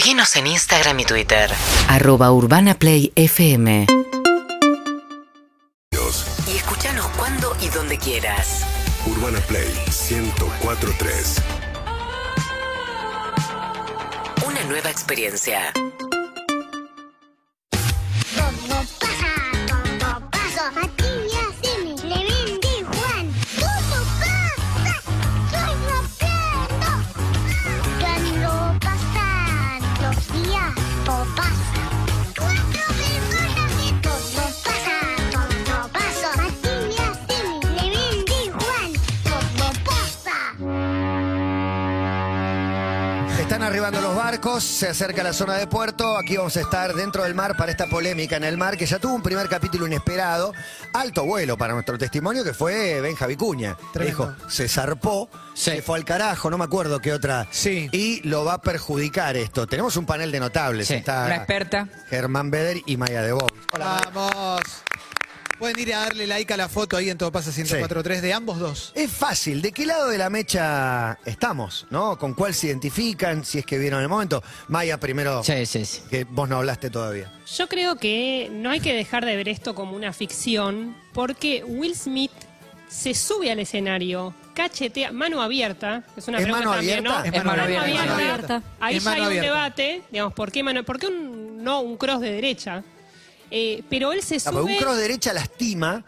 Seguinos en Instagram y Twitter. arroba urbanaplayfm Y escuchanos cuando y donde quieras. Urbana Play 1043. Una nueva experiencia. Los barcos, se acerca la zona de puerto. Aquí vamos a estar dentro del mar para esta polémica en el mar que ya tuvo un primer capítulo inesperado. Alto vuelo para nuestro testimonio que fue Benja Vicuña. Dijo, se zarpó, se fue al carajo, no me acuerdo qué otra. Sí. Y lo va a perjudicar esto. Tenemos un panel de notables. Sí, Está una experta. Germán Beder y Maya de Bob. Vamos. Pueden ir a darle like a la foto ahí en Todo Pasa 104.3 de ambos dos. Es fácil, ¿de qué lado de la mecha estamos? ¿No? ¿Con cuál se identifican? Si es que vieron el momento. Maya, primero, Sí, sí, sí. que vos no hablaste todavía. Yo creo que no hay que dejar de ver esto como una ficción, porque Will Smith se sube al escenario, cachetea, mano abierta, es una ¿Es pregunta mano también, abierta? ¿no? Es mano abierta, abierta. mano abierta. Ahí Es ya hay un abierta. debate, digamos, ¿por qué mano? ¿Por qué un, no un cross de derecha? Eh, pero él se Ah, sube. un cross derecha lastima,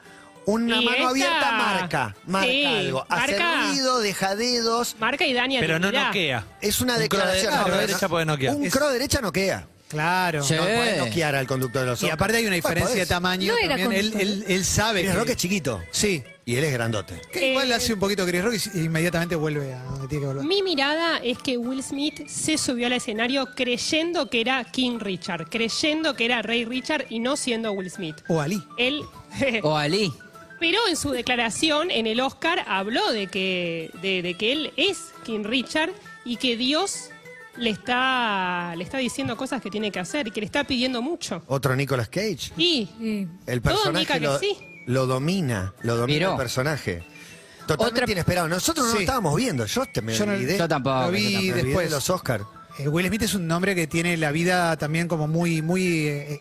una Y mano esta- abierta marca, marca Sí, algo. Hace marca- ruido, deja dedos. Marca y daña Pero no noquea. Es una Un cross de- declaración. no, derecha puede noquear. Un Es- cross derecha noquea. Claro. Sí. No puede noquear al conductor de los Y aparte hay una diferencia de tamaño. No era también. Él, conductor. él- él sabe Chris que... Rock es chiquito Sí. y él es grandote. Que igual Eh, hace un poquito Chris Rock y inmediatamente vuelve a donde tiene que volver. Mi mirada es que Will Smith se subió al escenario creyendo que era King Richard, creyendo que era Rey Richard y no siendo Will Smith. O Ali. Él, O Ali. pero en su declaración en el Oscar habló de que, de, de que él es King Richard y que Dios le está, le está diciendo cosas que tiene que hacer y que le está pidiendo mucho. Otro Nicolas Cage. Y Sí. El personaje lo, sí. lo domina, lo domina Miró. el personaje. Totalmente Otra- inesperado. Nosotros no lo Sí. estábamos viendo. Yo te me Yo no- olvidé. Yo tampoco. Lo vi después. de los Oscars. Eh, Will Smith es un hombre que tiene la vida también como muy, muy eh,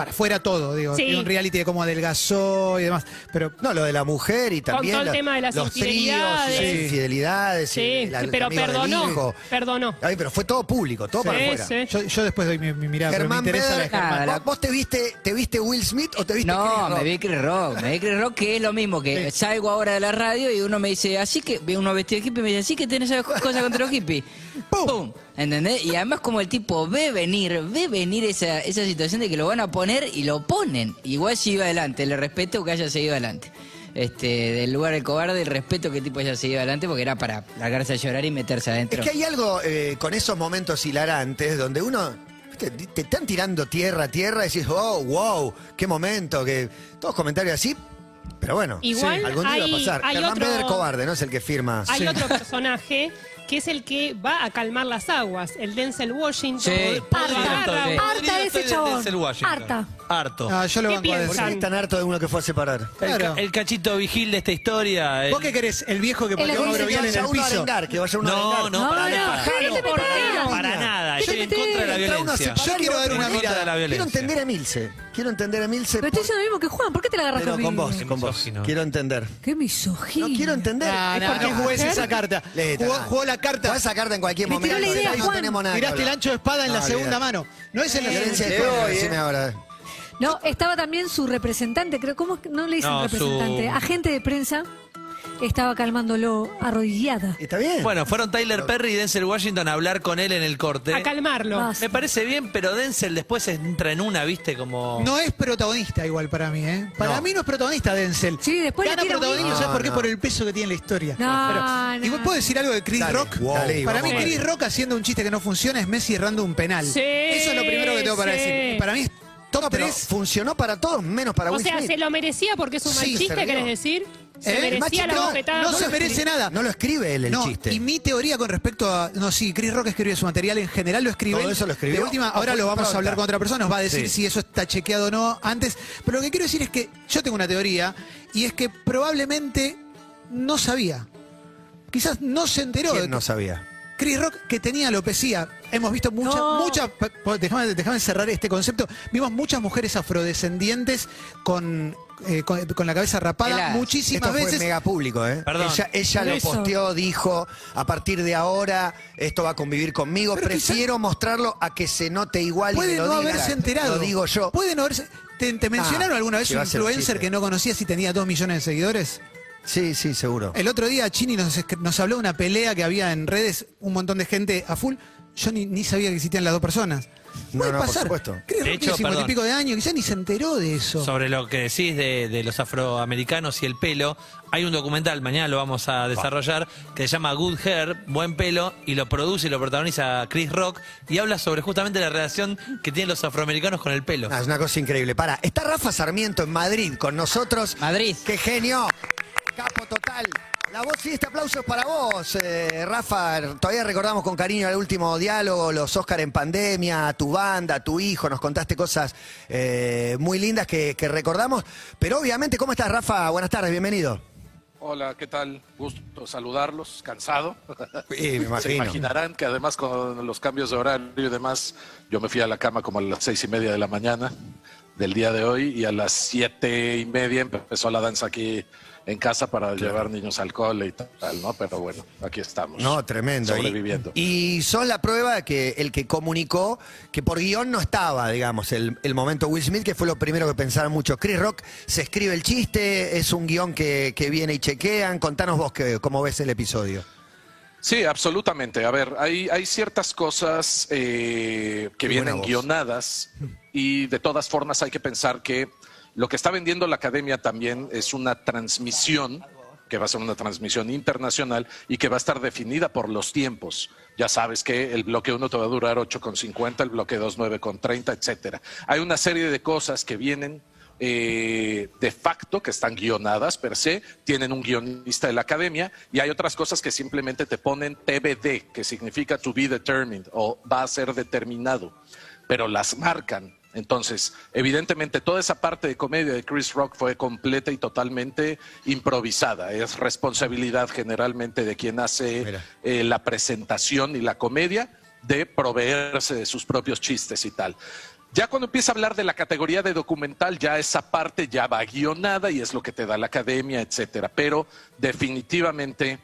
para afuera todo, digo. Sí. Un reality de cómo adelgazó y demás. Pero No, lo de la mujer y también todo el la- tema de las los tríos, infidelidades. las infidelidades. sí, y la- el pero perdonó, hijo. perdonó. Ay, pero fue todo público, todo para Sí, afuera. sí. yo, yo después doy mi, mi mirada, pero me Germán interesa la Germán. ¿vos, te viste, te viste Will Smith o te viste No, Chris Rock? me vi Chris Rock. Me vi Chris Rock que es lo mismo que salgo ahora de la radio y uno me dice, así que, ve uno vestido de hippie y me dice, así que tenés esas cosas contra los hippies. ¡Pum! ¿Entendés? Y además como el tipo ve venir, ve venir esa, esa situación de que lo van a poner y lo ponen. Igual si iba adelante, le respeto que haya seguido adelante. Este, del lugar del cobarde, el respeto que el tipo haya seguido adelante porque era para largarse a llorar y meterse Es adentro. que hay algo eh, con esos momentos hilarantes donde uno viste, te están tirando tierra a tierra y decís, oh, wow, qué momento, que todos comentarios así, pero bueno, Igual algún día hay- va a pasar. hay Germán otro- Beder cobarde, no es el que firma. Hay Sí. otro personaje que es el que va a calmar las aguas, el Denzel Washington. Sí. Agarra, Sí. Harta de ese chabón. Denzel Washington. Harta. Harto. Ah, yo lo ¿Qué banco a piensan? ¿Por qué decir. están harto de uno que fue a separar? El, Claro. ca- el cachito vigil de esta historia. el- ¿Vos qué querés? El viejo que El pateó a Mauro que Vial en vaya el uno a piso. arengar, que vaya uno a No, arengar. no, para no. ¿qué te ¿Por qué? metés? Para nada. ¿Qué Yo en contra de la violencia. quiero dar una mirada. Quiero entender a Emilce. Quiero entender a Emilce. Pero estoy diciendo lo mismo que Juan. ¿Por qué te la agarras pero con conmigo? vos, con vos. Misógino. Quiero entender. Qué misoginia. No quiero entender. No, Es porque mujer- esa carta. Jugó, jugó la carta. Jugá esa carta en cualquier Me momento. tiró la idea, no Juan. tenemos nada. Tiraste el ancho de espada en la segunda mano. No es en la Violencia de ahora. No, estaba también su representante, creo. ¿Cómo es que no le dicen No, su- representante? Agente de prensa estaba calmándolo arrodillada. ¿Está bien? Bueno, fueron Tyler Perry y Denzel Washington a hablar con él en el corte. a calmarlo. Basta. Me parece bien, pero Denzel después entra en una, viste, como. No es protagonista igual para mí, ¿eh? Para No. mí no es protagonista Denzel. Sí, después le Gana tira un protagonismo. ¿sabes por qué? No, Por no. el peso que tiene la historia. No, Pero, no. Igual puedo decir algo de Chris Dale, Rock. dale, para mí vamos. Chris Rock haciendo un chiste que no funciona es Messi errando un penal. Sí, Eso es lo primero que tengo para sí. decir. Para mí es top No, pero 3. funcionó para todos, menos para O Will sea, Smith. se lo merecía porque es un mal Sí, se chiste, rió. ¿querés decir? Se ¿Eh? merecía la no, bofetada. no se lo merece nada. No lo escribe él el no, chiste. y mi teoría con respecto a. No, sí, Chris Rock escribió su material en general, lo escribe. ¿Todo él. eso lo escribió? De última, ¿O ahora fue lo vamos a hablar con otra persona, nos va a decir Sí. si eso está chequeado o no antes. Pero lo que quiero decir es que yo tengo una teoría, y es que probablemente no sabía. Quizás no se enteró. de ¿Quién no sabía? Chris Rock que tenía alopecia. Hemos visto muchas, No. muchas, déjame, déjame cerrar este concepto. Vimos muchas mujeres afrodescendientes con, eh, con, con la cabeza rapada muchísimas Esto fue veces. mega público, ¿eh? Perdón. Ella, ella lo posteó, dijo, a partir de ahora esto va a convivir conmigo. Pero quizá- Prefiero mostrarlo a que se note igual y Puede me lo no diga. haberse enterado. Lo digo yo. Puede no haberse. ¿Te, te mencionaron Ah, alguna vez un influencer que no conocías y tenía dos millones de seguidores? Sí, sí, seguro. El otro día Chini nos, habló de una pelea que había en redes, un montón de gente a full. Yo ni, ni sabía que existían las dos personas. No, Puede no, por pasar. supuesto. Creo De que hecho, cincuenta y perdón. pico de años, quizás ni se enteró de eso. Sobre lo que decís de, de los afroamericanos y el pelo, hay un documental, mañana lo vamos a desarrollar, que se llama Good Hair, Buen Pelo, y lo produce y lo protagoniza Chris Rock, y habla sobre justamente la relación que tienen los afroamericanos con el pelo. Ah, es una cosa increíble. Para, está Rafa Sarmiento en Madrid con nosotros. Madrid. ¡Qué genio! Capo total. La voz y este aplauso es para vos, eh, Rafa. Todavía recordamos con cariño el último diálogo, los Oscar en pandemia, tu banda, tu hijo. Nos contaste cosas eh, muy lindas que, que recordamos. Pero obviamente, ¿cómo estás, Rafa? Buenas tardes, bienvenido. Hola, ¿qué tal? Gusto saludarlos, cansado. Sí, me imagino. Se imaginarán que además con los cambios de horario y demás, yo me fui a la cama como a las seis y media de la mañana del día de hoy y a las siete y media empezó la danza aquí en casa para llevar niños al cole y tal, ¿no? Pero bueno, aquí estamos. No, tremendo. Y- Sobreviviendo. Y, sos la prueba de que el que comunicó que por guion no estaba, digamos, el, el momento Will Smith, que fue lo primero que pensaron muchos. Chris Rock se escribe el chiste, es un guion que, que viene y chequean. Contanos vos que, cómo ves el episodio. Sí, absolutamente. A ver, hay, hay ciertas cosas eh, que Qué vienen guionadas y de todas formas hay que pensar que lo que está vendiendo la academia también es una transmisión que va a ser una transmisión internacional y que va a estar definida por los tiempos. Ya sabes que el bloque 1 te va a durar 8,50, el bloque 2 9,30, etcétera. Hay una serie de cosas que vienen eh, de facto, que están guionadas per se, tienen un guionista de la academia, y hay otras cosas que simplemente te ponen TBD, que significa to be determined o va a ser determinado, pero las marcan. Entonces, evidentemente, toda esa parte de comedia de Chris Rock fue completa y totalmente improvisada. Es responsabilidad generalmente de quien hace eh, la presentación y la comedia de proveerse de sus propios chistes y tal. Ya cuando empieza a hablar de la categoría de documental, ya esa parte ya va guionada y es lo que te da la academia, etcétera. Pero definitivamente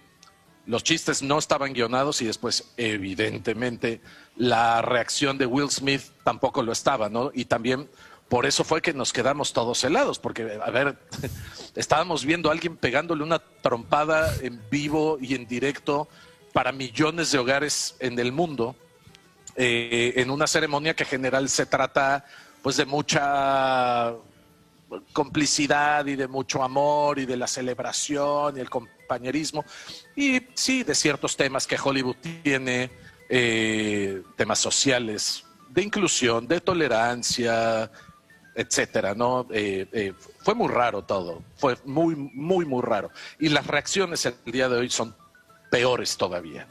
los chistes no estaban guionados y después, evidentemente, la reacción de Will Smith tampoco lo estaba, ¿no? Y también por eso fue que nos quedamos todos helados, porque, a ver, estábamos viendo a alguien pegándole una trompada en vivo y en directo para millones de hogares en el mundo, eh, en una ceremonia que en general se trata, pues, de mucha complicidad y de mucho amor y de la celebración y el compañerismo y sí de ciertos temas que Hollywood tiene eh, temas sociales de inclusión de tolerancia etcétera no Eh, eh, fue muy raro todo fue muy muy muy raro y las reacciones el día de hoy son peores todavía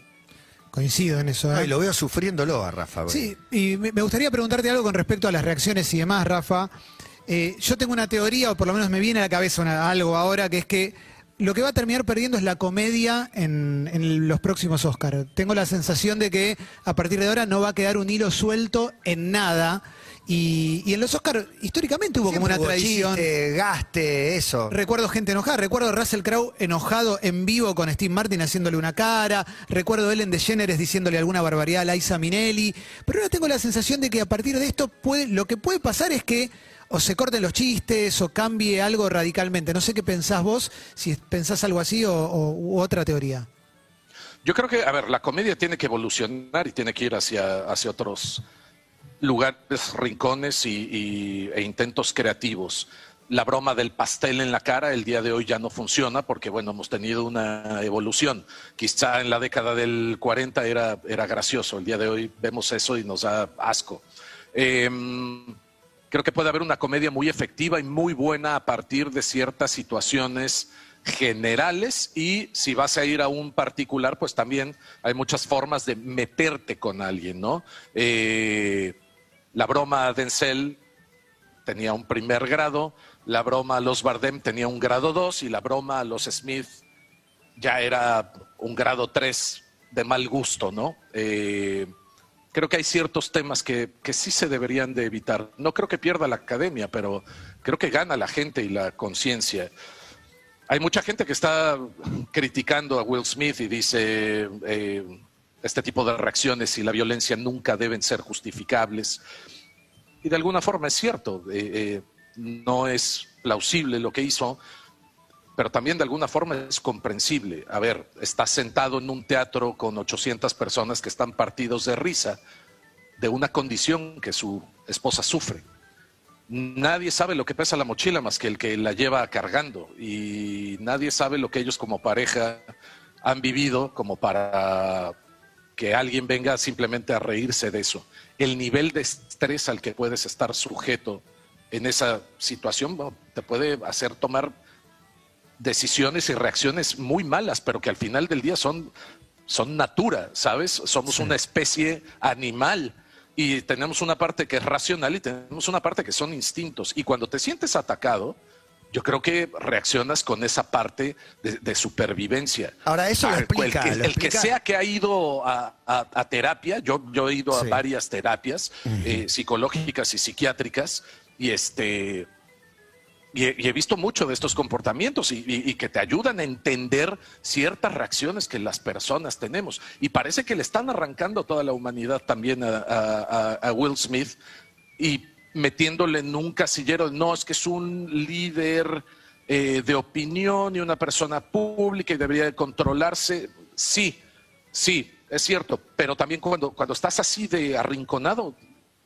Coincido en eso. ¿eh? Ay, lo veo sufriéndolo a Rafa. Sí, y me me gustaría preguntarte algo con respecto a las reacciones y demás, Rafa. Eh, yo tengo una teoría, o por lo menos me viene a la cabeza una- algo ahora, que es que lo que va a terminar perdiendo es la comedia en, en los próximos Oscars. Tengo la sensación de que a partir de ahora no va a quedar un hilo suelto en nada. Y, y en los Oscars históricamente hubo como una hubo tradición. chiste, gaste, eso. Recuerdo gente enojada, recuerdo a Russell Crowe enojado en vivo con Steve Martin haciéndole una cara, recuerdo a Ellen DeGeneres diciéndole alguna barbaridad a Liza Minnelli, pero ahora tengo la sensación de que a partir de esto puede, lo que puede pasar es que o se corten los chistes o cambie algo radicalmente. No sé qué pensás vos, si pensás algo así o, u otra teoría. Yo creo que, a ver, la comedia tiene que evolucionar y tiene que ir hacia, hacia otros lugares, rincones y, e intentos creativos. La broma del pastel en la cara el día de hoy ya no funciona porque, bueno, hemos tenido una evolución. Quizá en la década del 40 era, era gracioso. El día de hoy vemos eso y nos da asco. Em, creo que puede haber una comedia muy efectiva y muy buena a partir de ciertas situaciones generales y si vas a ir a un particular, pues también hay muchas formas de meterte con alguien, ¿no? Eh, la broma Denzel tenía un primer grado, la broma a los Bardem tenía un grado 2 y la broma a los Smith ya era un grado 3 de mal gusto, ¿no? Eh, creo que hay ciertos temas que, que sí se deberían de evitar. No creo que pierda la academia, pero creo que gana la gente y la conciencia. Hay mucha gente que está criticando a Will Smith y dice eh, este tipo de reacciones y la violencia nunca deben ser justificables. Y de alguna forma es cierto, eh, eh, no es plausible lo que hizo, pero también de alguna forma es comprensible. A ver, está sentado en un teatro con 800 personas que están partidos de risa de una condición que su esposa sufre. Nadie sabe lo que pesa la mochila más que el que la lleva cargando y nadie sabe lo que ellos como pareja han vivido como para que alguien venga simplemente a reírse de eso. El nivel de estrés al que puedes estar sujeto en esa situación te puede hacer tomar decisiones y reacciones muy malas, pero que al final del día son, son natura, ¿sabes? Somos una especie animal y tenemos una parte que es racional y tenemos una parte que son instintos. Y cuando te sientes atacado, yo creo que reaccionas con esa parte de, de supervivencia. Ahora, eso lo Ah, explica, El, que, lo el que sea que ha ido a, a- a terapia, yo, yo he ido Sí. a varias terapias eh, psicológicas y psiquiátricas y este y he, visto mucho de estos comportamientos y, y- que te ayudan a entender ciertas reacciones que las personas tenemos. Y parece que le están arrancando toda la humanidad también a Will Smith y metiéndole en un casillero, no, es que es un líder eh, de opinión y una persona pública y debería de controlarse. Sí, sí, es cierto, pero también cuando, cuando estás así de arrinconado,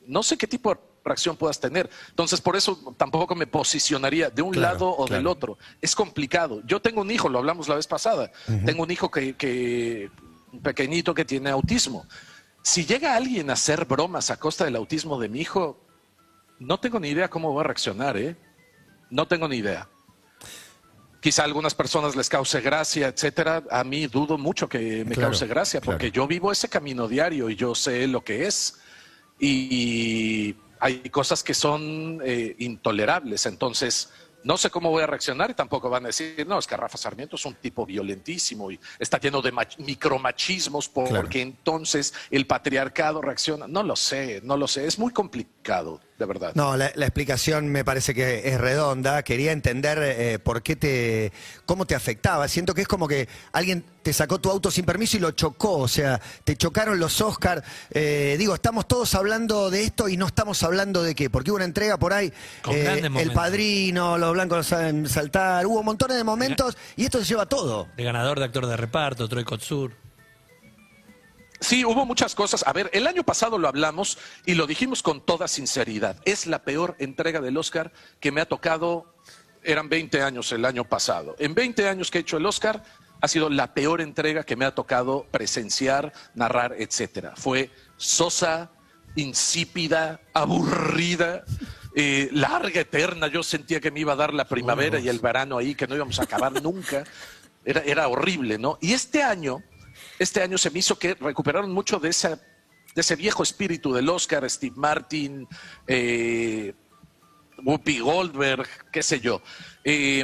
no sé qué tipo de reacción puedas tener. Entonces, por eso tampoco me posicionaría de un Claro, lado o del claro. otro. Es complicado. Yo tengo un hijo, lo hablamos la vez pasada. Tengo un hijo que, que, pequeñito que tiene autismo. Si llega alguien a hacer bromas a costa del autismo de mi hijo, no tengo ni idea cómo va a reaccionar, ¿eh? No tengo ni idea. Quizá a algunas personas les cause gracia, etcétera. A mí dudo mucho que me Claro, cause gracia, claro. porque yo vivo ese camino diario y yo sé lo que es. Y hay cosas que son eh, intolerables. Entonces, no sé cómo voy a reaccionar y tampoco van a decir, no, es que Rafa Sarmiento es un tipo violentísimo y está lleno de mach- micromachismos porque Claro. entonces el patriarcado reacciona. No lo sé, no lo sé. Es muy complicado, de verdad. No, la, la explicación me parece que es redonda. Quería entender eh, por qué te, cómo te afectaba. Siento que es como que alguien te sacó tu auto sin permiso y lo chocó. O sea, te chocaron los Oscar. Eh, digo, estamos todos hablando de esto y no estamos hablando de qué. Porque hubo una entrega por ahí. Con eh, el. Padrino, los blancos saben saltar. Hubo montones de momentos y esto se lleva todo. De ganador de actor de reparto, Troy Kotsur. Sí, hubo muchas cosas. A ver, el año pasado lo hablamos y lo dijimos con toda sinceridad. Es la peor entrega del Oscar que me ha tocado. Eran 20 años el año pasado. En 20 años que he hecho el Oscar, ha sido la peor entrega que me ha tocado presenciar, narrar, etcétera. Fue sosa, insípida, aburrida. eh, larga, eterna, yo sentía que me iba a dar la primavera y el verano ahí, que no íbamos a acabar nunca. Era, era horrible, ¿no? Y este año, este año se me hizo que recuperaron mucho de, de ese viejo espíritu del Oscar, Steve Martin, eh, Whoopi Goldberg, qué sé yo. Eh,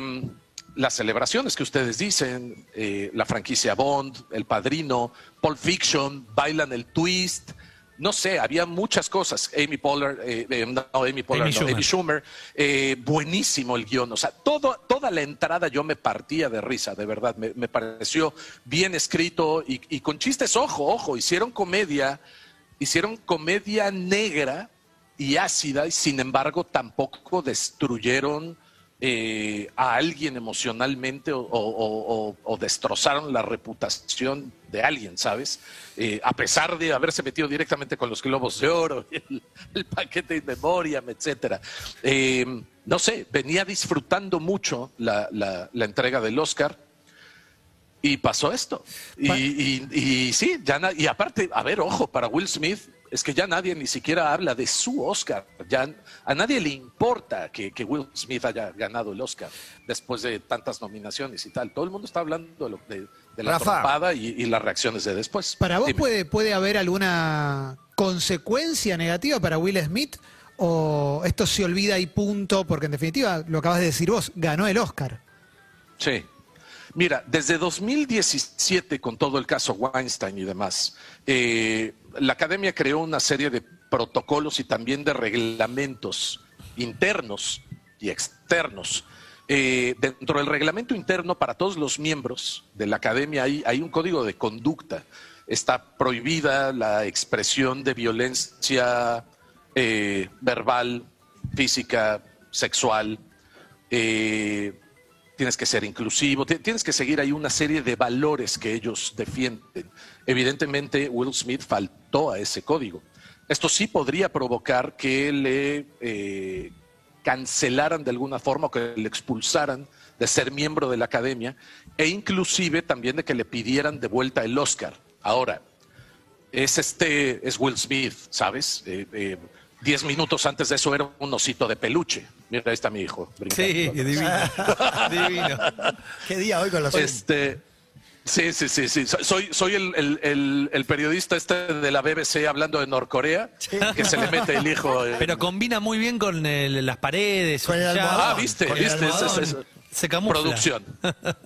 las celebraciones que ustedes dicen, eh, la franquicia Bond, El Padrino, Pulp Fiction, Bailan el Twist, no sé, había muchas cosas. Amy Poehler, eh, eh, no, Amy no, Schumer. Amy Schumer, eh, buenísimo el guion. O sea, todo, toda la entrada yo me partía de risa, de verdad. Me, me pareció bien escrito y, y con chistes, ojo, ojo, hicieron comedia, hicieron comedia negra y ácida y sin embargo tampoco destruyeron eh, a alguien emocionalmente o, o- o- o- o destrozaron la reputación de alguien, ¿sabes? Eh, a pesar de haberse metido directamente con los globos de oro, el, el paquete de memoria, etcétera. Eh, no sé, venía disfrutando mucho la, la- la entrega del Oscar. Y pasó esto. Y, y- y sí, ya y aparte, a ver, ojo, para Will Smith es que ya nadie ni siquiera habla de su Oscar. Ya a nadie le importa que, que Will Smith haya ganado el Oscar después de tantas nominaciones y tal. Todo el mundo está hablando de, lo- de- de la Rafa. trompada y, y las reacciones de después. ¿Para vos Dime. puede, puede haber alguna consecuencia negativa para Will Smith? ¿O esto se olvida y punto? Porque en definitiva, lo acabas de decir vos, ganó el Oscar. Sí. Mira, desde 2017, con todo el caso Weinstein y demás, eh, la academia creó una serie de protocolos y también de reglamentos internos y externos. Eh, dentro del reglamento interno, para todos los miembros de la academia hay, un código de conducta. Está prohibida la expresión de violencia eh, verbal, física, sexual. Eh, tienes que ser inclusivo, ti- tienes que seguir ahí una serie de valores que ellos defienden. Evidentemente, Will Smith faltó a ese código. Esto sí podría provocar que le eh, cancelaran de alguna forma o que le expulsaran de ser miembro de la academia e inclusive también de que le pidieran de vuelta el Oscar. Ahora, es este, es Will Smith, ¿sabes? Eh, eh, diez minutos antes de eso era un osito de peluche. Mira, ahí está mi hijo. brincando. Sí, divino. divino. ¿Qué día hoy con los Este, sí, sí, sí, sí. So- Soy, soy el, el- el- el periodista este de la BBC hablando de Norcorea, que se le mete el hijo. en- Pero combina muy bien con el- las paredes. Con el ya- almohadón. Ah, viste, Con el viste. Es- es- almohadón. es- Se camufla. producción,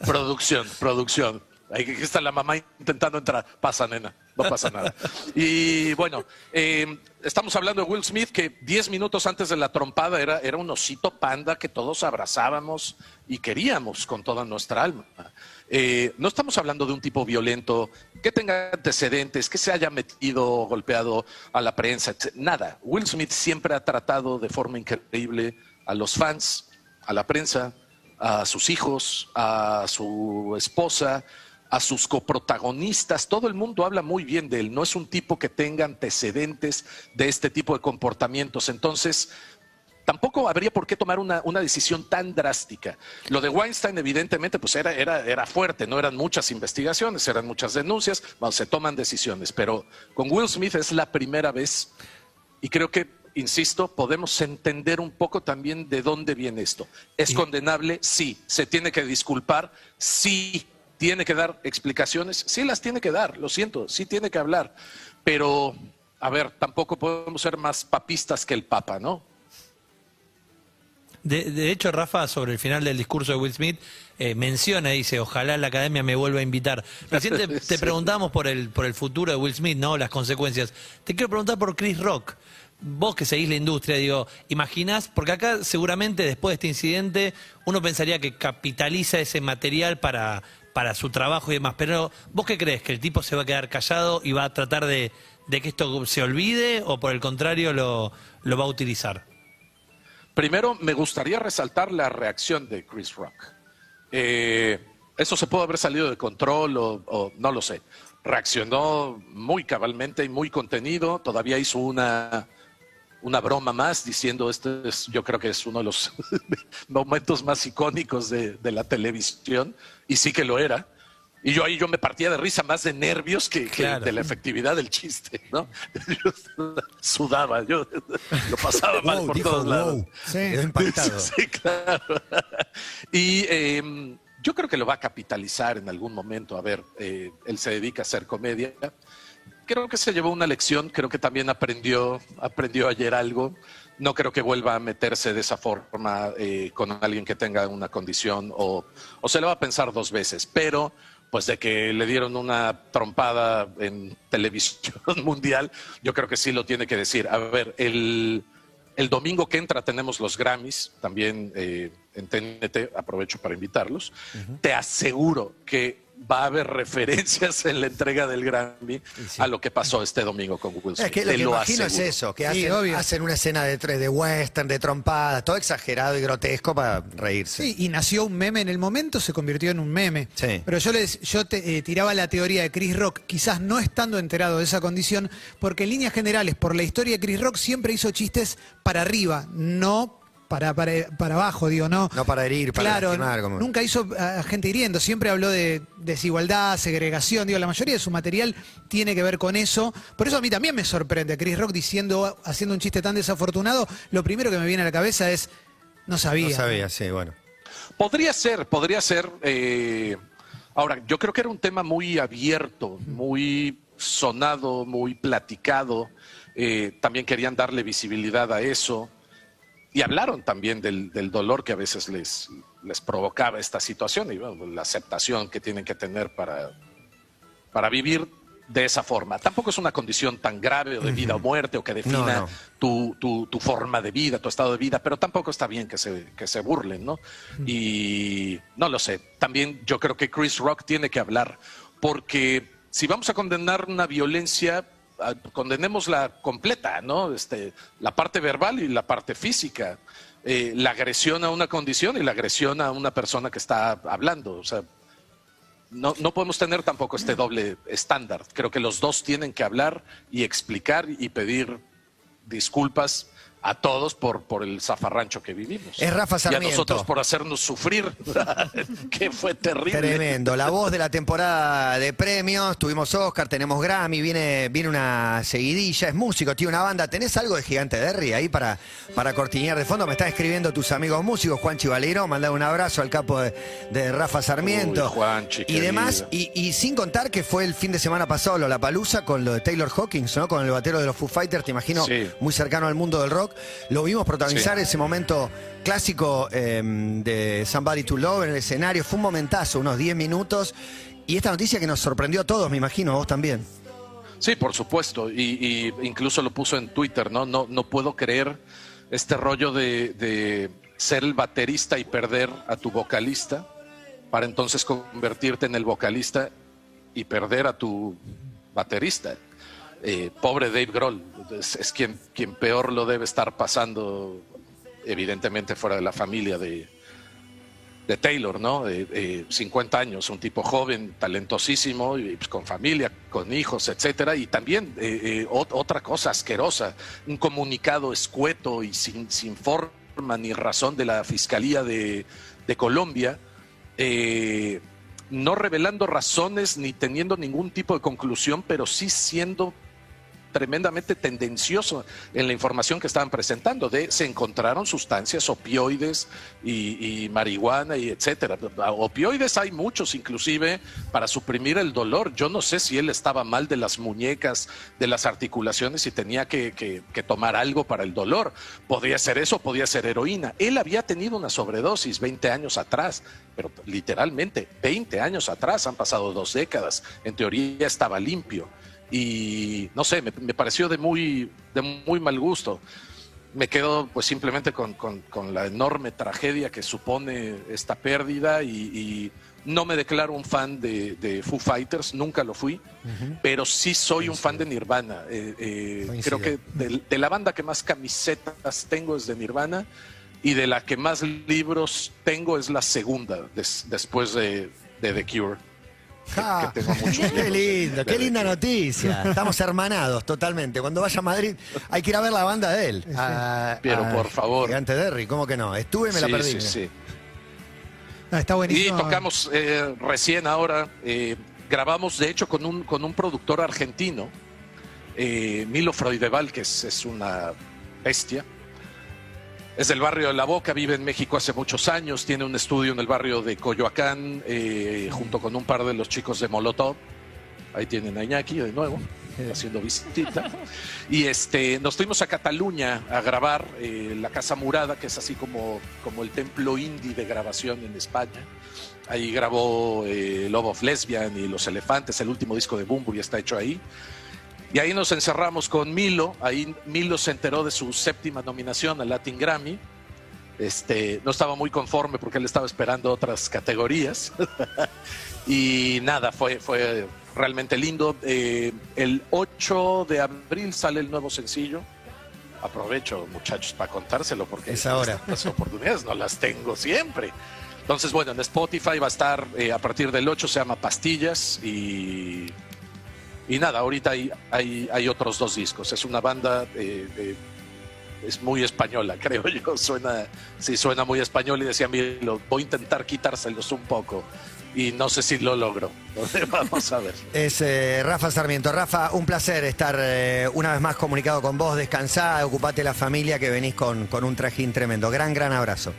producción, producción. Ahí está la mamá intentando entrar. Pasa, nena, no pasa nada. Y bueno, eh, estamos hablando de Will Smith, que 10 minutos antes de la trompada era, era un osito panda que todos abrazábamos y queríamos con toda nuestra alma. Eh, no estamos hablando de un tipo violento que tenga antecedentes, que se haya metido, golpeado a la prensa, nada. Will Smith siempre ha tratado de forma increíble a los fans, a la prensa, a sus hijos, a su esposa, a sus coprotagonistas. Todo el mundo habla muy bien de él. No es un tipo que tenga antecedentes de este tipo de comportamientos. Entonces, tampoco habría por qué tomar una, una decisión tan drástica. Lo de Weinstein, evidentemente, pues era, era, era fuerte, no eran muchas investigaciones, eran muchas denuncias, bueno, se toman decisiones, pero con Will Smith es la primera vez y creo que, insisto, podemos entender un poco también de dónde viene esto. ¿Es condenable? Sí. ¿Se tiene que disculpar? Sí. ¿Tiene que dar explicaciones? Sí las tiene que dar, lo siento, sí tiene que hablar. Pero, a ver, tampoco podemos ser más papistas que el Papa, ¿no? De, de hecho, Rafa, sobre el final del discurso de Will Smith, eh, menciona, dice, ojalá la academia me vuelva a invitar. Recién te, preguntamos por el, por el futuro de Will Smith, ¿no? Las consecuencias. Te quiero preguntar por Chris Rock. Vos que seguís la industria, digo, imaginás, porque acá seguramente después de este incidente uno pensaría que capitaliza ese material para, para su trabajo y demás, pero ¿vos qué crees? ¿Que el tipo se va a quedar callado y va a tratar de, de que esto se olvide o por el contrario lo, lo va a utilizar? Primero, me gustaría resaltar la reacción de Chris Rock. Eh, eso se puede haber salido de control o, o no lo sé. Reaccionó muy cabalmente y muy contenido. Todavía hizo una, una broma más diciendo, este es, yo creo que es uno de los momentos más icónicos de, de la televisión. Y sí que lo era. Y yo ahí yo me partía de risa más de nervios que, que Claro. de la efectividad del chiste, ¿no? Yo sudaba, yo lo pasaba mal Wow, por dijo, todos lados. wow. Quedó impactado. Sí, claro. Y eh, yo creo que lo va a capitalizar en algún momento. A ver, eh, él se dedica a hacer comedia. Creo que se llevó una lección, creo que también aprendió, aprendió ayer algo. No creo que vuelva a meterse de esa forma eh, con alguien que tenga una condición o, o se lo va a pensar dos veces. Pero, pues de que le dieron una trompada en televisión mundial, yo creo que sí lo tiene que decir. A ver, el, el domingo que entra tenemos los Grammys, también eh, en TNT, aprovecho para invitarlos. Te aseguro que va a haber referencias en la entrega del Grammy a lo que pasó este domingo con Will Smith. Es que lo Te que imagino aseguro. es eso, que Sí, hacen, obvio. hacen una escena de, tre- de western, de trompadas, todo exagerado y grotesco para reírse. Sí, y nació un meme en el momento, se convirtió en un meme. Sí. Pero yo les, yo te, eh, tiraba la teoría de Chris Rock, quizás no estando enterado de esa condición, porque en líneas generales, por la historia de Chris Rock, siempre hizo chistes para arriba, no para, para, para abajo, digo, no. No para herir, para claro, lastimar, como- nunca hizo a gente hiriendo, siempre habló de desigualdad, segregación, digo, la mayoría de su material tiene que ver con eso. Por eso a mí también me sorprende Chris Rock diciendo, haciendo un chiste tan desafortunado, lo primero que me viene a la cabeza es, no sabía. No sabía, sí, bueno. Podría ser, podría ser. eh, ahora, yo creo que era un tema muy abierto, muy sonado, muy platicado. eh, también querían darle visibilidad a eso. Y hablaron también del, del dolor que a veces les, les provocaba esta situación y bueno, la aceptación que tienen que tener para, para vivir de esa forma. Tampoco es una condición tan grave o de vida o muerte o que defina No, no. Tu, tu- tu forma de vida, tu estado de vida, pero tampoco está bien que se, que se burlen, ¿no? Y no lo sé. También yo creo que Chris Rock tiene que hablar, porque si vamos a condenar una violencia, condenémosla completa, ¿no? Este, la parte verbal y la parte física. Eh, la agresión a una condición y la agresión a una persona que está hablando. O sea, no, no podemos tener tampoco este doble estándar. Creo que los dos tienen que hablar y explicar y pedir disculpas a todos por, por el zafarrancho que vivimos. Es Rafa Y a Sarmiento. nosotros por hacernos sufrir, que fue terrible. Tremendo. La voz de la temporada de premios. Tuvimos Oscar, tenemos Grammy, viene, viene una seguidilla. Es músico, tiene una banda. ¿Tenés algo de Gigante Derry ahí para, para cortinear de fondo? Me están escribiendo tus amigos músicos, Juan Chivalero. Mandar un abrazo al capo de, de Rafa Sarmiento. Uy, Juanchi, y demás. Y, y sin contar que fue el fin de semana pasado la Palusa con lo de Taylor Hawkins, ¿no? Con el batero de los Foo Fighters, te imagino, Sí. muy cercano al mundo del rock. Lo vimos protagonizar Sí. ese momento clásico eh, de Somebody to Love en el escenario. Fue un momentazo, unos 10 minutos. Y esta noticia que nos sorprendió a todos, me imagino, a vos también. Sí, por supuesto. Y, y incluso lo puso en Twitter, ¿no? No, no puedo creer este rollo de, de ser el baterista y perder a tu vocalista para entonces convertirte en el vocalista y perder a tu baterista. Eh, pobre Dave Grohl, es, quien, quien peor lo debe estar pasando, evidentemente fuera de la familia de, de Taylor, ¿no? De 50 años, un tipo joven, talentosísimo, y, pues, con familia, con hijos, etcétera. Y también eh, eh, ot- otra cosa asquerosa, un comunicado escueto y sin, sin forma ni razón de la Fiscalía de, de Colombia, eh, no revelando razones ni teniendo ningún tipo de conclusión, pero sí siendo tremendamente tendencioso en la información que estaban presentando. De, se encontraron sustancias opioides y, marihuana y etcétera. Opioides hay muchos, inclusive para suprimir el dolor. Yo no sé si él estaba mal de las muñecas, de las articulaciones y tenía que, que- tomar algo para el dolor. Podría ser eso, podía ser heroína. Él había tenido una sobredosis 20 años atrás, pero literalmente 20 años atrás, han pasado dos décadas. En teoría estaba limpio y no sé, me, me pareció de muy, de muy mal gusto. Me quedo pues simplemente con, con- con la enorme tragedia que supone esta pérdida y, y no me declaro un fan de, de Foo Fighters, nunca lo fui, pero sí soy un fan de Nirvana. Eh, eh, creo que de, de la banda que más camisetas tengo es de Nirvana y de la que más libros tengo es la segunda des- después de, de The Cure. Que- Ja. que tengo muchos Qué lindo, qué linda noticia. Estamos hermanados totalmente. Cuando vaya a Madrid hay que ir a ver la banda de él. A- Pero a por favor. Gigante Derry, ¿cómo que no? Estuve y me la perdí. sí, sí. No, está Y buenísimo. tocamos eh, recién ahora, eh, grabamos de hecho con un, con un productor argentino, eh, Milo Freudeval, que es, es una bestia. Es del barrio de La Boca, vive en México hace muchos años, tiene un estudio en el barrio de Coyoacán, eh, junto con un par de los chicos de Molotov. Ahí tienen a Iñaki de nuevo, haciendo visita. Y este, nos fuimos a Cataluña a grabar eh, La Casa Murada, que es así como, como el templo indie de grabación en España. Ahí grabó eh, Love of Lesbian y Los Elefantes, el último disco de Bunbury está hecho ahí. Y ahí nos encerramos con Milo. Ahí Milo se enteró de su séptima nominación al Latin Grammy. Este, no estaba muy conforme porque él estaba esperando otras categorías. y nada, fue, fue realmente lindo. Eh, el 8 de abril sale el nuevo sencillo. Aprovecho, muchachos, para contárselo porque Es ahora. las oportunidades no las tengo siempre. Entonces, bueno, en Spotify va a estar eh, a partir del 8, se llama Pastillas y y nada, ahorita hay, hay, hay otros dos discos. Es una banda, eh, es muy española, creo yo. Suena, sí, suena muy español y decía, lo, voy a intentar quitárselos un poco. Y no sé si lo logro. Vamos a ver. Es eh, Rafa Sarmiento. Rafa, un placer estar eh, una vez más comunicado con vos. Descansá, ocupate la familia que venís con, con un trajín tremendo. Gran, gran abrazo.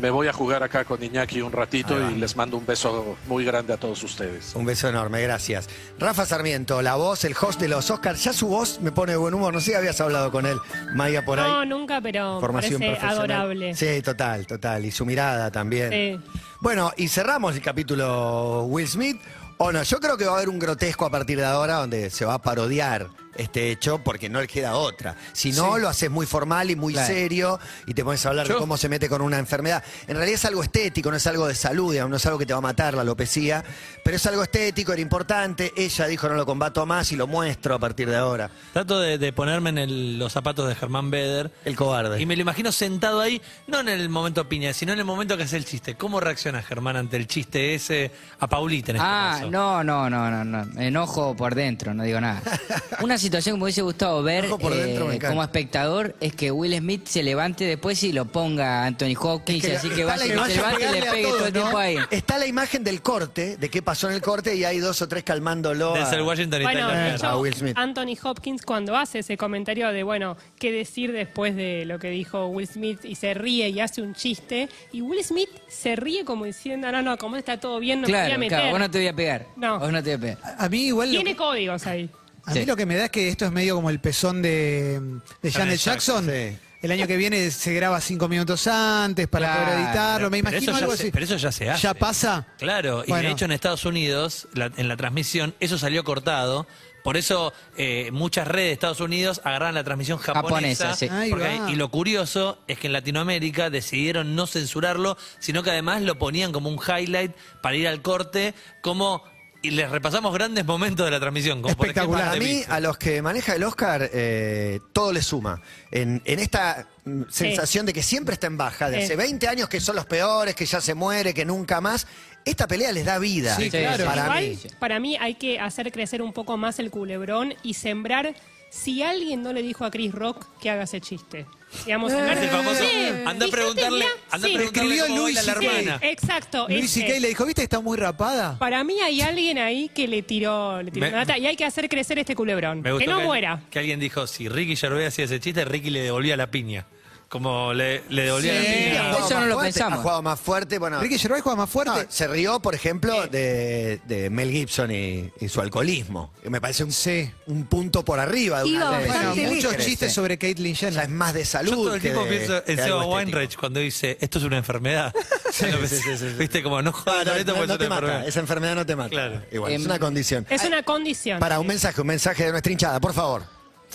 Me voy a jugar acá con Iñaki un ratito y les mando un beso muy grande a todos ustedes. Un beso enorme, gracias. Rafa Sarmiento, la voz, el host de los Oscars. Ya su voz me pone de buen humor. No sé si habías hablado con él, Maya, por ahí. No, nunca, pero Formación parece profesional. adorable. Sí, total, total. Y su mirada también. Sí. Bueno, y cerramos el capítulo Will Smith. O no, yo creo que va a haber un grotesco a partir de ahora donde se va a parodiar este hecho porque no le queda otra. Si no, lo haces muy formal y muy Claro. serio y te pones a hablar de cómo se mete con una enfermedad. En realidad es algo estético, no es algo de salud, no es algo que te va a matar la alopecia, pero es algo estético, era importante. Ella dijo no lo combato más y lo muestro a partir de ahora. Trato de, de ponerme en el- los zapatos de Germán Beder. El cobarde. Y me lo imagino sentado ahí, no en el momento piña, sino en el momento que hace el chiste. ¿Cómo reacciona Germán ante el chiste ese a Paulita en este Ah, caso? no, no, no, no, no. Enojo por dentro, no digo nada. Una situación que me hubiese gustado ver eh, como espectador es que Will Smith se levante después y lo ponga a Anthony Hopkins, Es que así que está vaya, imagen se levante y le a pegue todos, todo el ¿no? tiempo ahí. Está la imagen del corte, de qué pasó en el corte, y hay dos o tres calmándolo. a- Denzel Washington y Bueno, de hecho, a Will Smith. Anthony Hopkins cuando hace ese comentario de, bueno, qué decir después de lo que dijo Will Smith y se ríe y hace un chiste, y Will Smith se ríe como diciendo, no, no, como está todo bien, no me voy a Claro, meter. claro, vos no te voy a pegar. No. Vos no te voy a pegar. A mí igual lo, Tiene códigos ahí. A mí Sí. lo que me da es que esto es medio como el pezón de, de Janet Jackson. sí. El año que viene se graba cinco minutos antes para Claro, poder editarlo. Me Pero imagino eso, ya algo se, así. pero eso ya se hace. ¿Ya pasa? Claro, y Bueno. de hecho en Estados Unidos, la- en la transmisión, eso salió cortado. Por eso eh, muchas redes de Estados Unidos agarran la transmisión japonesa. Japonesa, sí. Hay- y lo curioso es que en Latinoamérica decidieron no censurarlo, sino que además lo ponían como un highlight para ir al corte, como y les repasamos grandes momentos de la transmisión. Como por ejemplo, Espectacular. Para The mí, a los que maneja el Oscar, eh, todo le suma. En, en esta mm, sensación de que siempre está en baja, de Sí. hace 20 años que son los peores, que ya se muere, que nunca más, esta pelea les da vida. Sí, Sí, claro. Para Igual, mí. para mí hay que hacer crecer un poco más el culebrón y sembrar. Si alguien no le dijo a Chris Rock que haga ese chiste. Digamos, Eh, Es el famoso, Sí, anda a preguntarle, anda a sí. preguntarle Escribió cómo baila Luis la hermana. Exacto. Luis ese. C.K. le dijo, ¿viste? Está muy rapada. Para mí hay alguien ahí que le tiró, le tiró Me- una data y hay que hacer crecer este culebrón. Me gustó Que no que, muera. que alguien dijo, si Ricky Gervais hacía ese chiste, Ricky le devolvía la piña. Como le, le devolvía Sí. la Ha piña. jugado Eso no más lo fuerte, pensamos. Ha jugado más fuerte. Bueno, Ricky Gervais juega más fuerte. no, se rió, por ejemplo, de, de Mel Gibson y, y su alcoholismo. que Me parece un, Sí. un punto por arriba de una Iba Bueno, muchos Crece. chistes sobre Caitlyn O sea, es Jenner. más de salud. Yo todo el que tiempo de- pienso en Seba Weinreich cuando dice, esto es una enfermedad. Lo sí, sí, sí, sí. Viste, como no jodas no, con esto no, porque no es te una mata, enfermedad. esa enfermedad no te mata. Claro. Igual, es Em, una condición. Es una condición. Para un mensaje, un mensaje de nuestra hinchada, por favor.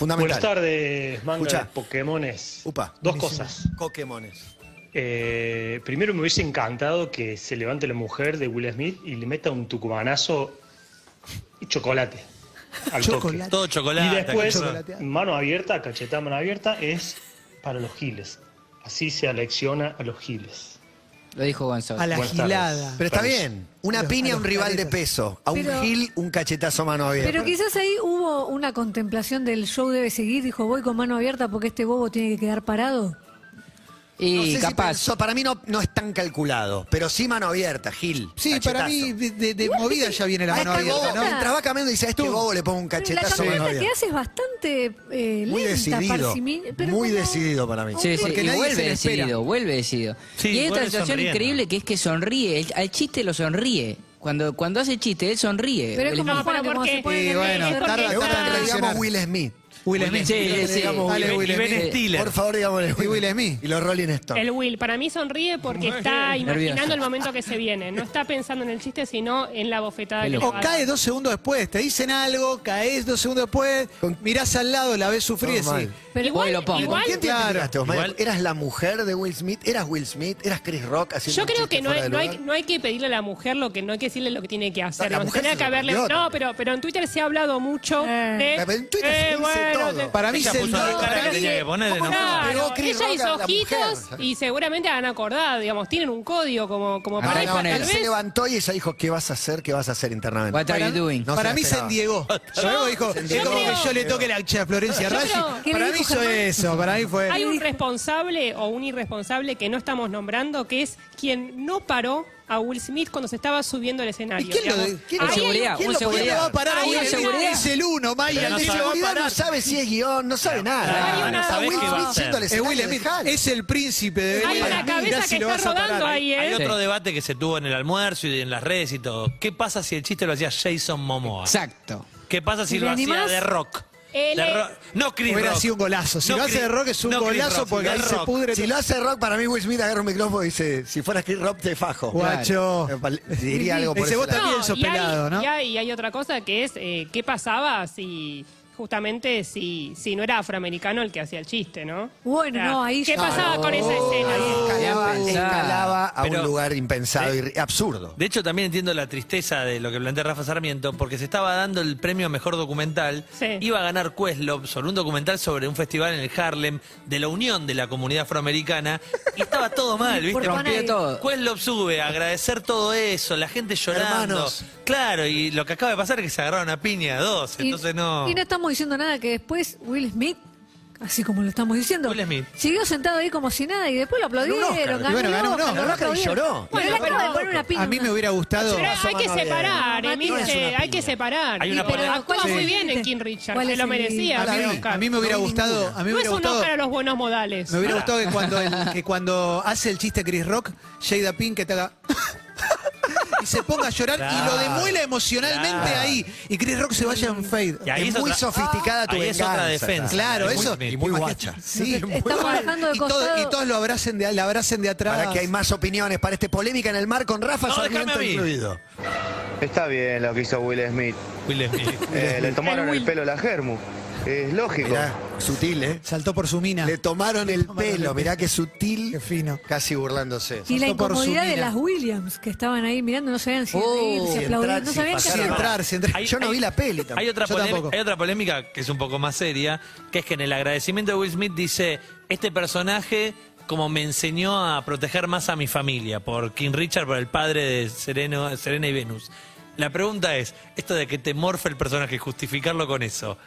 Fundamental. Buenas tardes, manga Escucha. de Pokémones. Upa. Dos Buenísimo. cosas. Pokémones. Eh, primero me hubiese encantado que se levante la mujer de Will Smith y le meta un tucumanazo y chocolate. Al Chocolate. toque. Todo chocolate. Y después, mano abierta, cachetada mano abierta, es para los giles. Así se alecciona a los giles. Lo dijo Gonzalo. A la Buenas tardes. gilada. Pero está bien. Una piña a un los rival de caretas. peso. A un Pero- gil, un cachetazo a mano abierta. Pero quizás ahí hubo una contemplación del show debe seguir. Dijo, voy con mano abierta porque este bobo tiene que quedar parado. Y No sé si capaz. pensó, para mí no, no es tan calculado, pero sí mano abierta, Gil. Sí, para cachetazo. mí de, de- de movida ya viene la mano abierta, bobo, ¿no? mientras va caminando dice, a este bobo le pongo un Pero la cachetazo a mano que hace es bastante eh, Muy lenta, decidido. parsimin- pero Muy como- decidido para mí. Sí, sí, Porque y nadie se vuelve espera. decidido, vuelve decidido. Sí, y hay otra situación sonriendo. increíble que es que sonríe, el- al chiste lo sonríe. Cuando, cuando hace chiste, él sonríe. Pero es como Juan, porque- se Sí, bueno, se que le digamos reaccionar. Will Smith. Will Smith. Sí, sí, digamos Dale, Will Will Smith. Ben Smith. Stiller. Por favor, digámosle Y Will Smith. Y los Rolling Stones. El Will, para mí sonríe porque está Nervioso. imaginando el momento que se viene. No está pensando en el chiste, sino en la bofetada que O cae dos segundos después, te dicen algo, caes dos segundos después, mirás al lado, la ves sufrir y Normal. decís, Pero Igual igual, lo pongo. igual- ¿Con quién te Claro. Igual- ¿Eras la mujer de Will Smith? ¿Eras Will Smith? ¿Eras Chris Rock haciendo Yo creo que no hay, no, hay, no hay que pedirle a la mujer lo que no hay que decirle lo que tiene que hacer. la Digamos, mujer tendría se que haberle. sorprendió No, pero, pero en Twitter se ha hablado mucho Eh. de. En Twitter Ella se puso la no, cara para que mí- tenía que poner de ¿cómo enojada. no? Pegó Claro, Chris ella hizo ojitos y seguramente han acordado, digamos, tienen un código como, como Ah, pareja, con él. se levantó y ella dijo, ¿qué vas a hacer? ¿Qué vas a hacer internamente? What are you doing? No para se mí se endiegó. Luego dijo, Se es como que yo le toque la a Florencia Yo Raggi. creo- ¿Qué le Para mí hizo eso, para mí fue... Hay un responsable o un irresponsable que no estamos nombrando, que es quien no paró a Will Smith cuando se estaba subiendo al escenario. ¿Y quién lo, digamos. de- quién lo- seguridad, quién un lo- quién seguridad. lo va a parar a Hay Will una Smith? seguridad. Es el uno, Maya. El no de sabe- seguridad no sabe si es guion, no sabe nada. Hay una- Está ¿sabés Will Smith siendo al Es Will Smith, dejalo. es el príncipe de Hay Will una Smith. cabeza que lo está vas a parar. rodando ahí, Hay ¿eh? otro debate que se tuvo en el almuerzo y en las redes y todo. ¿Qué pasa si el chiste lo hacía Jason Momoa? Exacto. ¿Qué pasa si ¿Te lo hacía animás? de rock? Él De es- Rock- No Chris Hubiera Rock. sido un golazo. Si No lo hace Chris- de rock es un no Chris golazo Rock, porque de ahí se rock. pudre Si lo hace rock, para mí Will Smith agarra un micrófono y dice, si fueras Chris Rock te fajo. Guacho. Diría algo por Ese ese vos lado. también sos y hay- pelado, ¿no? Y hay, y hay otra cosa que es eh, qué pasaba si justamente si, si no era afroamericano el que hacía el chiste, ¿no? Bueno, no, ahí ¿Qué ya- pasaba con esa escena? Escalaba, escalaba a Pero- un lugar impensado y absurdo. De hecho, también entiendo la tristeza de lo que plantea Rafa Sarmiento, porque se estaba dando el premio a mejor documental. Sí. Iba a ganar Questlove sobre un documental sobre un festival en el Harlem de la unión de la comunidad afroamericana. Y estaba todo mal, ¿viste? Porque van a Rompió ir. todo. Questlove sube a agradecer todo eso, la gente llorando. Hermanos. Claro, y lo que acaba de pasar es que se agarraron a piña a dos, Y- entonces no. Y no estamos diciendo nada que después Will Smith, así como lo estamos diciendo, Will Smith. siguió sentado ahí como si nada y después lo aplaudieron. Ganó un Oscar. ganó Y bueno, ganó un Oscar, Ganó Oscar y lloró. Bueno, Y le acaba de poner una piña. A mí me hubiera gustado. Pero hay que separar. Emilce, hay que separar. Hay una pero actúa Sí. muy bien en King Richard, ¿Cuál se lo merecía. A mí, Oscar. a mí me hubiera gustado. A mí me no es hubiera un. Oscar a los buenos modales. Me hubiera gustado que cuando, que cuando hace el chiste Chris Rock, Jada Pink te haga. Y se ponga a llorar y lo demuela emocionalmente Claro. ahí. Y Chris Rock se vaya en fade. Y ahí es es muy otra- sofisticada tu ahí es otra venganza, defensa. Claro, muy eso. Y muy guacha. Sí, Nos muy estamos guacha. dejando de Y, todo- costado. y todos lo abracen de, la abracen de atrás. Para que hay más opiniones para este polémica en el mar con Rafa No, Sarmiento déjame a mí. incluido. Está bien lo que hizo Will Smith. Will Smith. Eh, le tomaron El pelo a la Germu. Es lógico. Mirá, sutil, ¿eh? Saltó por su mina. Le tomaron el tomaron pelo, el mirá qué sutil. Qué fino. Casi burlándose. Y la Saltó por su incomodidad de mina. las Williams, que estaban ahí mirando, no sabían si Oh. reír, si Si aplaudir, entrar, no si sabían qué pasar. Si hacer. entrar, si entrar. Hay- Yo no hay- vi la peli tampoco. Hay otra, Yo polé- tampoco. hay otra polémica que es un poco más seria, que es que en el agradecimiento de Will Smith dice, este personaje como me enseñó a proteger más a mi familia, por King Richard, por el padre de Sereno, Serena y Venus. La pregunta es, esto de que te morfe el personaje, justificarlo con eso.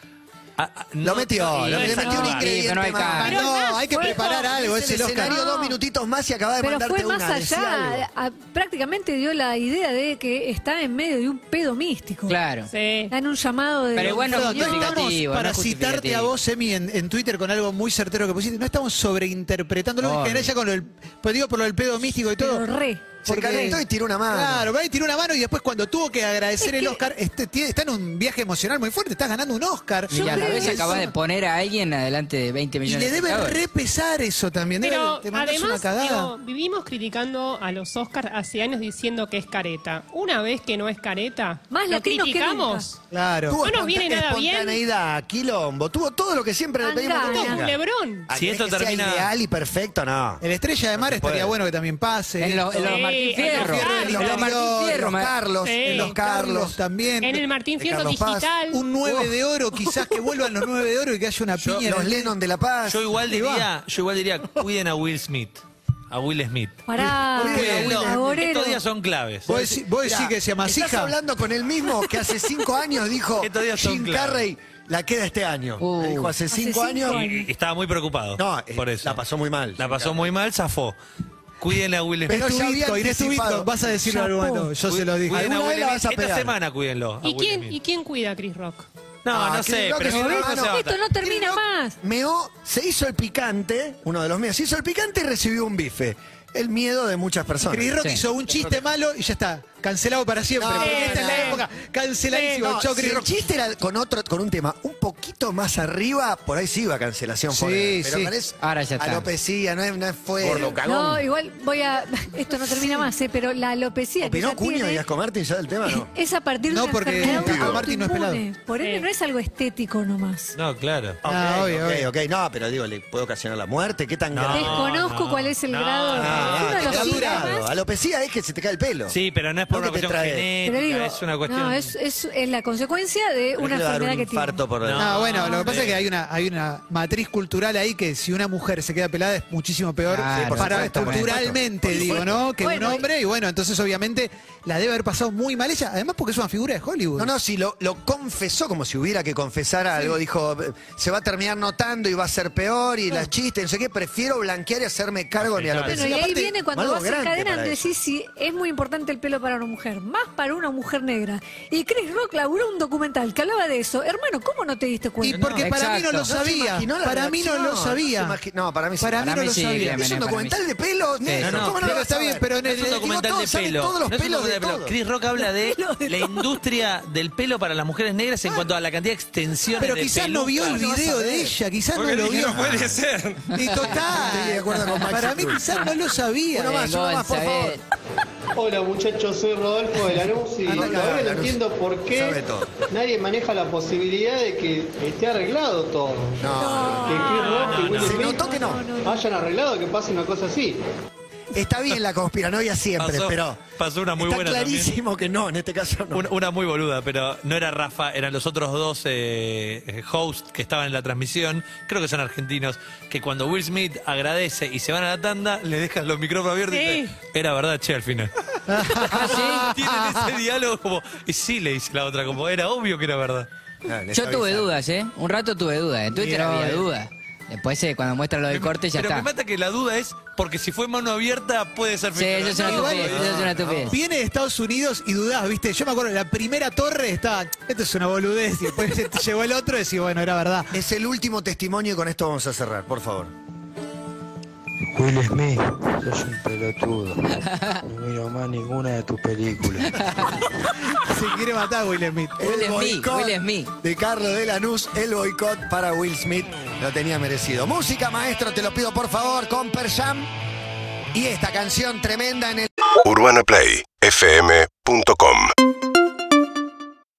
Ah, ah, Lo no- metió, lo no le es metió un ingrediente no hay más. Pero no, hay que fue preparar algo. Es el el escenario No. dos minutitos más y acaba de Pero mandarte fue más una. allá, algo. a- prácticamente dio la idea de que está en medio de un pedo místico. Claro. Sí. Está en un llamado de... Pero igual no no estamos, para no citarte a vos, Emi, en, en Twitter con algo muy certero que pusiste, no estamos sobreinterpretando, lo general ya con lo del, pues digo por lo del pedo místico y todo. Pero re. Se calentó y tiró una mano. Claro, va y tiró una mano y después cuando tuvo que agradecer Es el que- Oscar, este, tiene- está en un viaje emocional muy fuerte, estás ganando un Oscar. Y a la vez acabas de poner a alguien adelante de 20 Y millones le de debe espectadores. repesar eso también. debe- Pero te mandas una además, cagada. digo, vivimos criticando a los Oscars hace años diciendo que es careta. Una vez que no es careta, Más lo latinos que criticamos. claro. Tuvo No nos viene nada bien. espontaneidad, quilombo, tuvo todo lo que siempre le pedimos que tenga. Lebrón. Ah, Si ¿querés esto que sea termina- ideal y perfecto, no. El Estrella de Mar estaría puede. bueno que también pase. En, los- en los Sí, Martín en los Fierro. Carlos, En los Martín Carlos, Fierro. los ma- Carlos, Sí. en los Carlos. también. En el Martín Fierro digital. Un 9 de oro, quizás que vuelvan los 9 de oro y que haya una Yo- piña. en Los Lennon de La Paz. Yo igual diría, yo igual diría, cuiden a Will Smith. A Will Smith. Pará, agorero. Estos días son claves. ¿Vos decís, que se Estás amasija? hablando con el mismo que hace cinco años dijo Estos días son Jim. Carrey la queda este año. Uh. dijo hace Hace cinco cinco años. años. Y estaba muy preocupado. No, eh, por eso. la pasó muy mal. La pasó muy mal, zafó. Cuiden a Will Smith. Pero ya había anticipado. Vas a decirlo Chapó. algo bueno. Yo se lo dije. A Alguna Will la Smith. vas a Esta pegar. semana cuídenlo. a ¿Y Will quién, Smith. ¿Y quién cuida a Chris Rock? No, Ah, no sé, pero no, va a Esto no termina más. Meó, se hizo el picante, uno de los míos, se hizo el picante y recibió un bife. El miedo de muchas personas. Chris Rock Sí. hizo un chiste malo y ya está. Cancelado para siempre. No, porque no, esta es la no. época. Canceladísimo. No, si el chiste era con otro, con un tema un poquito más arriba, por ahí sí iba cancelación. Sí. Pero sí. con eso, Ahora ya está. Alopecia, no es, no es fue. No, igual voy a... Esto no termina más, ¿eh? pero la alopecia ¿Opinó Cuño tiene y Asco Martín ya del tema, no? es a partir de No, porque Pico Martín no es autoinmune. Por ende, no es algo estético nomás. No, claro. Ah, obvio, ok, obvio. ok. No, pero digo, ¿le puede ocasionar la muerte? ¿Qué tan grave? Desconozco no, cuál es el no, grado. no, de Ah. Alopecia es que se te cae el pelo. Sí, pero no es por ¿No una que te cuestión trae? genética, Te digo, es una cuestión. no, es, es, es la consecuencia de ¿No una es que le va a dar enfermedad un que tiene. infarto por No. Ah, bueno, lo que pasa eh. es que hay una, hay una matriz cultural ahí que si una mujer se queda pelada es muchísimo peor Claro, por para supuesto, por culturalmente, supuesto. digo, ¿no? Que Bueno, un hombre, y bueno, entonces obviamente la debe haber pasado muy mal ella, además porque es una figura de Hollywood. No, no, si lo, lo confesó como si hubiera que confesar algo. Dijo, se va a terminar notando y va a ser peor y las chistes, no sé qué. Prefiero blanquear y hacerme cargo de mi claro. alopecia. Bueno, y ahí Aparte, viene cuando algo vas grande encadenando para ella. decís si es muy importante el pelo para una mujer, más para una mujer negra. Y Chris Rock laburó un documental que hablaba de eso. Hermano, ¿cómo no te diste Y cuenta? porque para mí no lo No sabía. para mí no lo sabía. no no, para mí sí. Para mí Para no mí lo sí, sabía. Es un documental sí. de pelo negro. no, no, ¿Cómo no lo está bien, pero en No el- es un documental de pelo. todos los no pelos de pelo. Chris Rock habla de la industria del pelo para las mujeres negras en cuanto a la cantidad de extensiones Pero quizás no vio el video de ella, quizás no lo vio. puede ser. Y total. Para mí quizás no lo sabía. Uno más, uno más, por favor. Hola muchachos, soy Rodolfo de Lanús y todavía no Lanús. entiendo por qué nadie maneja la posibilidad de que esté arreglado todo. No, Que Chris Rock y Will se notó que no. hayan arreglado que pase una cosa así. Está bien la conspiranoia siempre, Pasó- pero pasó una muy está buena también. clarísimo que no, en este caso no. Una, una muy boluda, pero no era Rafa, eran los otros dos eh, eh, hosts que estaban en la transmisión, creo que son argentinos, que cuando Will Smith agradece y se van a la tanda, le dejan los micrófonos abiertos y Sí. dice, era verdad, che, al final. Ah, Tienen ese diálogo como, y sí le dice la otra, como era obvio que era verdad. Ah, Yo tuve dudas, ¿eh? Un rato tuve dudas. En Twitter había eh. dudas. Después, eh, cuando muestra lo del corte, ya Pero está. me mata que la duda es, porque si fue mano abierta, puede ser Sí, eso es una estupidez. Eso es una estupidez. Viene de Estados Unidos y dudás, ¿viste? Yo me acuerdo, la primera torre estaba, esto es una boludez, y después te llegó el otro y decís, bueno, era verdad. Es el último testimonio y con esto vamos a cerrar, por favor. Will Smith, sos un pelotudo. No miro más ninguna de tus películas. Se quiere matar Will Smith. Will El Smith, boicot Will Smith. De Carlos de Lanús, el boicot para Will Smith lo tenía merecido. Música, maestro, te lo pido por favor, con Per Jam. Y esta canción tremenda en el Urbana Play fm.com